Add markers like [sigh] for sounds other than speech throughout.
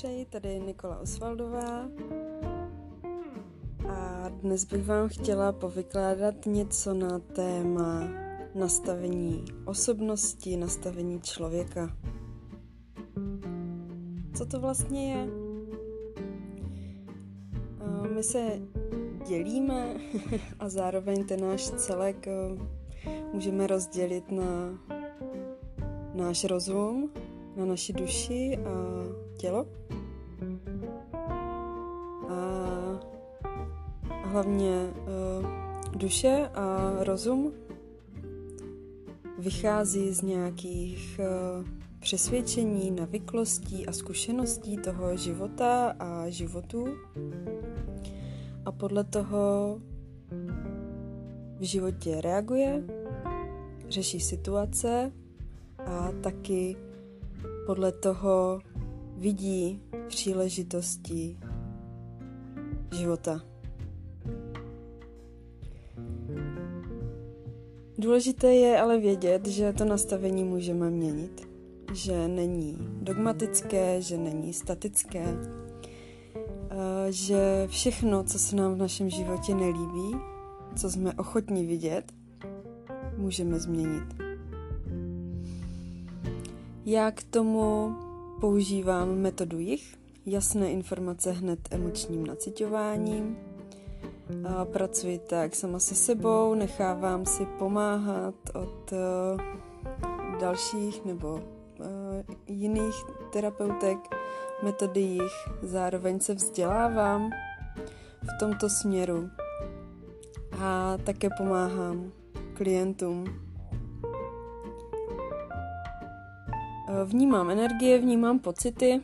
přeji, tady Nikola Osvaldová a dnes bych vám chtěla povykládat něco na téma nastavení osobnosti, nastavení člověka. Co to vlastně je? My se dělíme [laughs] a zároveň ten náš celek můžeme rozdělit na náš rozum, na naši duši a tělo. A hlavně uh, duše a rozum vychází z nějakých uh, přesvědčení, navyklostí a zkušeností toho života a životu. A podle toho v životě reaguje, řeší situace a taky podle toho vidí příležitosti života. Důležité je ale vědět, že to nastavení můžeme měnit, že není dogmatické, že není statické, že všechno, co se nám v našem životě nelíbí, co jsme ochotní vidět, můžeme změnit. Já k tomu používám metodu jich, jasné informace hned emočním naciťováním. A pracuji tak sama se sebou, nechávám si pomáhat od uh, dalších nebo uh, jiných terapeutek metody jich. Zároveň se vzdělávám v tomto směru a také pomáhám klientům vnímám energie, vnímám pocity,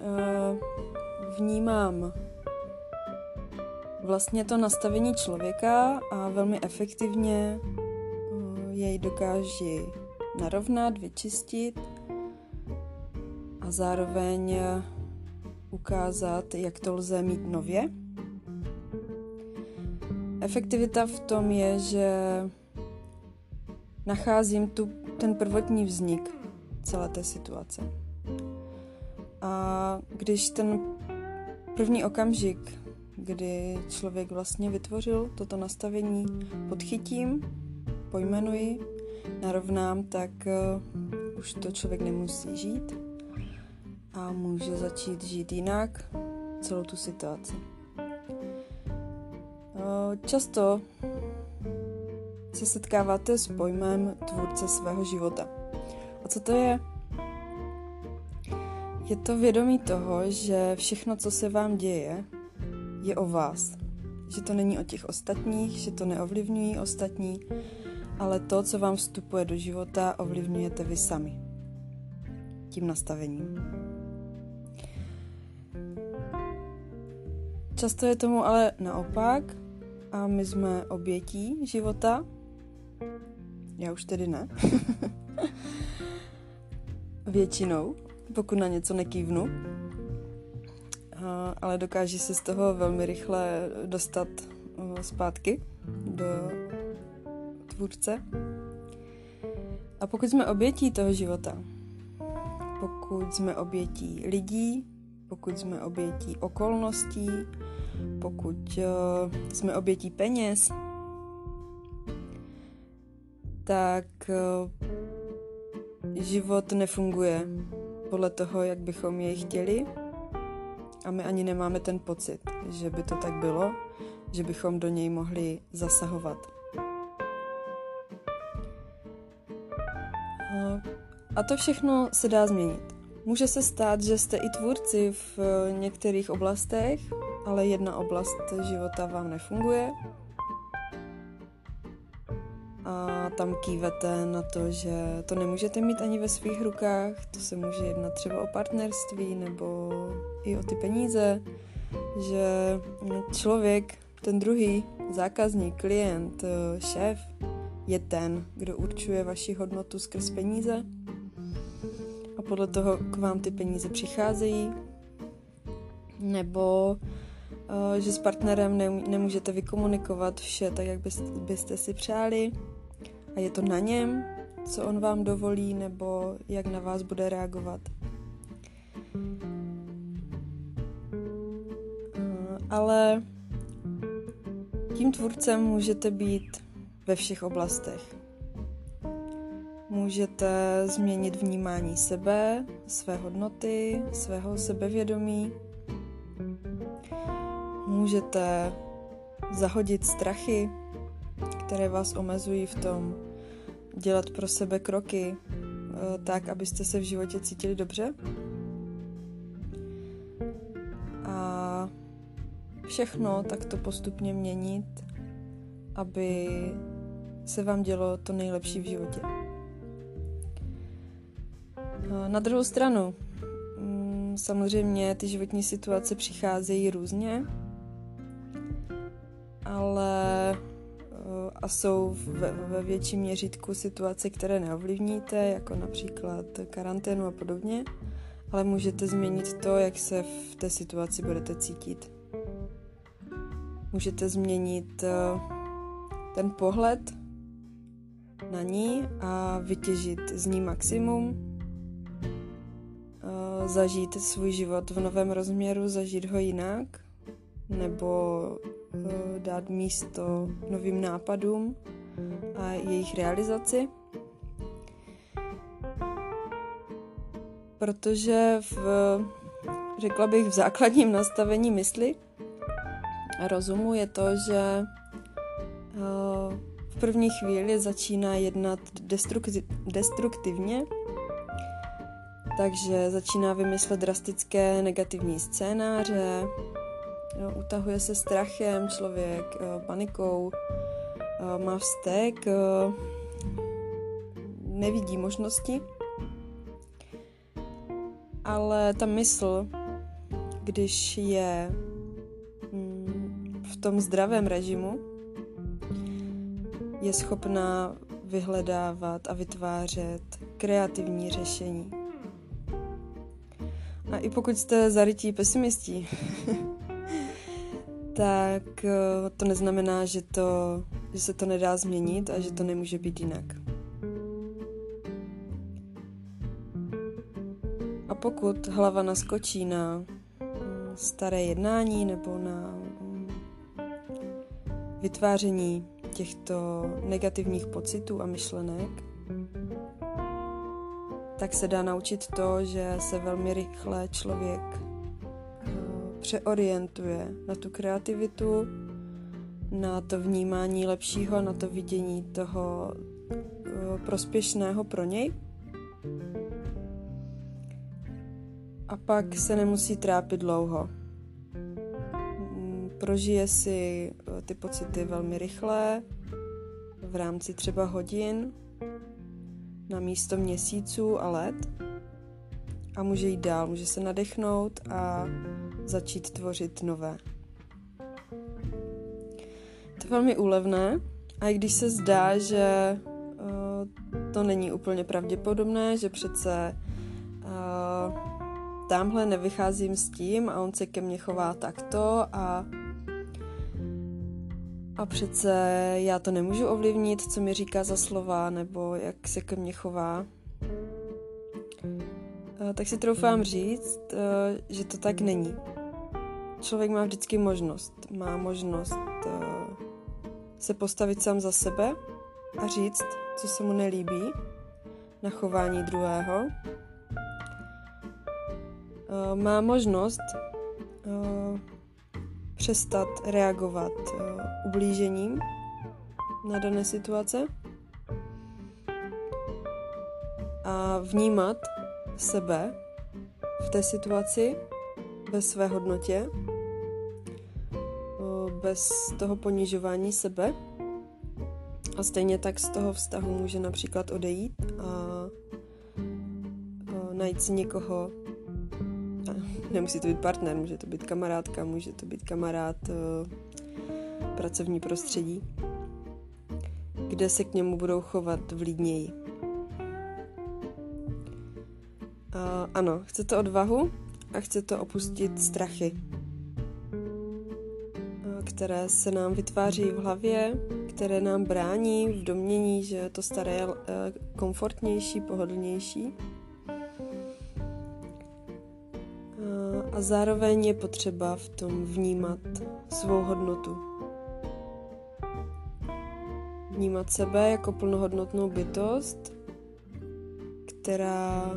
eh, vnímám vlastně to nastavení člověka a velmi efektivně eh, jej dokáží narovnat, vyčistit a zároveň ukázat, jak to lze mít nově. Efektivita v tom je, že nacházím tu, ten prvotní vznik celé té situace. A když ten první okamžik, kdy člověk vlastně vytvořil toto nastavení, podchytím, pojmenuji, narovnám, tak uh, už to člověk nemusí žít a může začít žít jinak celou tu situaci. Uh, často se setkáváte s pojmem tvůrce svého života. Co to je? Je to vědomí toho, že všechno, co se vám děje, je o vás. Že to není o těch ostatních, že to neovlivňují ostatní, ale to, co vám vstupuje do života, ovlivňujete vy sami. Tím nastavením. Často je tomu ale naopak a my jsme obětí života. Já už tedy ne. [laughs] většinou, pokud na něco nekývnu, ale dokáží se z toho velmi rychle dostat zpátky do tvůrce. A pokud jsme obětí toho života, pokud jsme obětí lidí, pokud jsme obětí okolností, pokud jsme obětí peněz, tak život nefunguje podle toho, jak bychom jej chtěli a my ani nemáme ten pocit, že by to tak bylo, že bychom do něj mohli zasahovat. A to všechno se dá změnit. Může se stát, že jste i tvůrci v některých oblastech, ale jedna oblast života vám nefunguje tam kývete na to, že to nemůžete mít ani ve svých rukách, to se může jednat třeba o partnerství nebo i o ty peníze, že člověk, ten druhý zákazník, klient, šéf, je ten, kdo určuje vaši hodnotu skrz peníze a podle toho k vám ty peníze přicházejí, nebo uh, že s partnerem nemůžete vykomunikovat vše tak, jak byste si přáli, a je to na něm, co on vám dovolí nebo jak na vás bude reagovat. Ale tím tvůrcem můžete být ve všech oblastech. Můžete změnit vnímání sebe, své hodnoty, svého sebevědomí. Můžete zahodit strachy, které vás omezují v tom dělat pro sebe kroky eh, tak, abyste se v životě cítili dobře. A všechno takto postupně měnit, aby se vám dělo to nejlepší v životě. Na druhou stranu, mm, samozřejmě ty životní situace přicházejí různě, ale eh, a jsou ve, ve větším měřítku situace, které neovlivníte, jako například karanténu a podobně, ale můžete změnit to, jak se v té situaci budete cítit. Můžete změnit eh, ten pohled na ní a vytěžit z ní maximum, eh, zažít svůj život v novém rozměru, zažít ho jinak, nebo eh, dát místo novým nápadům a jejich realizaci. Protože v, řekla bych, v základním nastavení mysli a rozumu je to, že eh, v první chvíli začíná jednat destruktivně, takže začíná vymyslet drastické negativní scénáře, Jo, utahuje se strachem člověk, eh, panikou, eh, má vztek, eh, nevidí možnosti. Ale ta mysl, když je mm, v tom zdravém režimu, je schopná vyhledávat a vytvářet kreativní řešení. A i pokud jste zarytí pesimistí, [laughs] tak eh, to neznamená, že, to, že se to nedá změnit a že to nemůže být jinak. A pokud hlava naskočí na mm, staré jednání nebo na mm, vytváření těchto negativních pocitů a myšlenek, tak se dá naučit to, že se velmi rychle člověk přeorientuje na tu kreativitu, na to vnímání lepšího, na to vidění toho eh, prospěšného pro něj. A pak se nemusí trápit dlouho. Mm, prožije si eh, ty pocity velmi rychle, v rámci třeba hodin, na místo měsíců a let a může jít dál, může se nadechnout a začít tvořit nové. To je velmi úlevné a i když se zdá, že uh, to není úplně pravděpodobné, že přece uh, tamhle nevycházím s tím a on se ke mně chová takto a a přece já to nemůžu ovlivnit, co mi říká za slova, nebo jak se ke mně chová. Tak si troufám říct, že to tak není člověk má vždycky možnost. Má možnost uh, se postavit sám za sebe a říct, co se mu nelíbí na chování druhého. Uh, má možnost uh, přestat reagovat uh, ublížením na dané situace a vnímat sebe v té situaci ve své hodnotě, bez toho ponižování sebe. A stejně tak z toho vztahu může například odejít a najít si někoho, nemusí to být partner, může to být kamarádka, může to být kamarád, pracovní prostředí, kde se k němu budou chovat vlídněji. Ano, chcete odvahu, a chce to opustit strachy, které se nám vytváří v hlavě, které nám brání v domění, že to staré je eh, komfortnější, pohodlnější. a zároveň je potřeba v tom vnímat svou hodnotu. Vnímat sebe jako plnohodnotnou bytost, která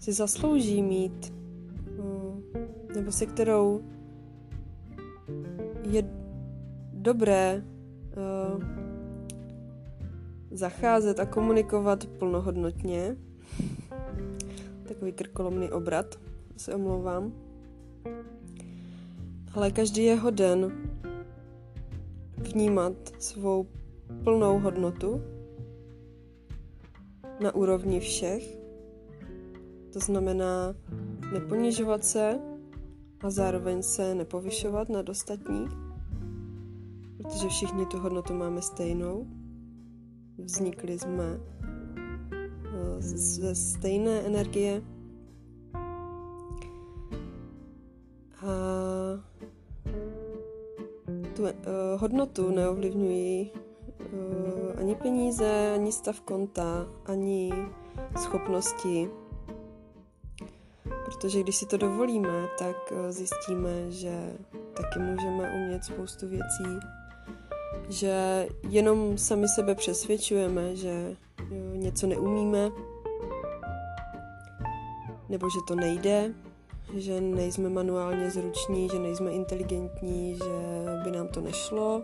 si zaslouží mít, nebo se kterou dobré uh, zacházet a komunikovat plnohodnotně. Takový krkolomný obrat, se omlouvám. Ale každý jeho den vnímat svou plnou hodnotu na úrovni všech. To znamená neponižovat se a zároveň se nepovyšovat nad ostatní, protože všichni tu hodnotu máme stejnou. Vznikli jsme eh, ze stejné energie. A tu uh, hodnotu neovlivňují uh, ani peníze, ani stav konta, ani schopnosti. Protože když si to dovolíme, tak zjistíme, že taky můžeme umět spoustu věcí, že jenom sami sebe přesvědčujeme, že něco neumíme, nebo že to nejde, že nejsme manuálně zruční, že nejsme inteligentní, že by nám to nešlo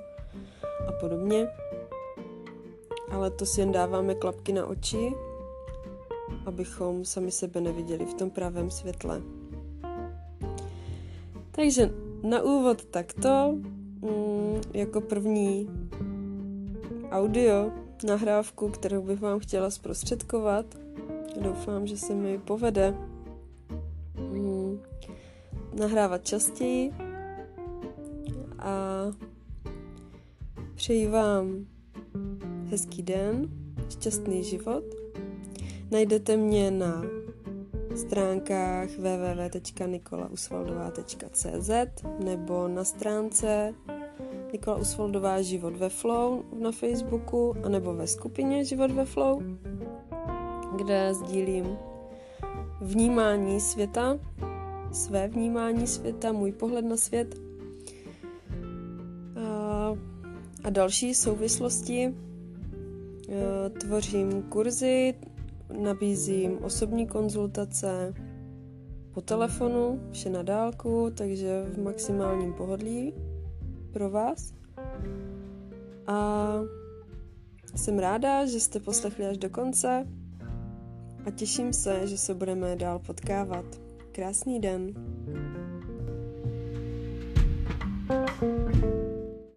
a podobně. Ale to si jen dáváme klapky na oči, abychom sami sebe neviděli v tom pravém světle. Takže na úvod takto, mm, jako první audio nahrávku, kterou bych vám chtěla zprostředkovat. Doufám, že se mi povede nahrávat častěji a přeji vám hezký den, šťastný život. Najdete mě na stránkách www.nikolausvaldová.cz nebo na stránce Nikola Usvaldová Život ve Flow na Facebooku anebo ve skupině Život ve Flow, kde sdílím vnímání světa své vnímání světa, můj pohled na svět a, a další souvislosti. Tvořím kurzy, nabízím osobní konzultace po telefonu, vše na dálku, takže v maximálním pohodlí pro vás. A jsem ráda, že jste poslechli až do konce a těším se, že se budeme dál potkávat. Krásný den.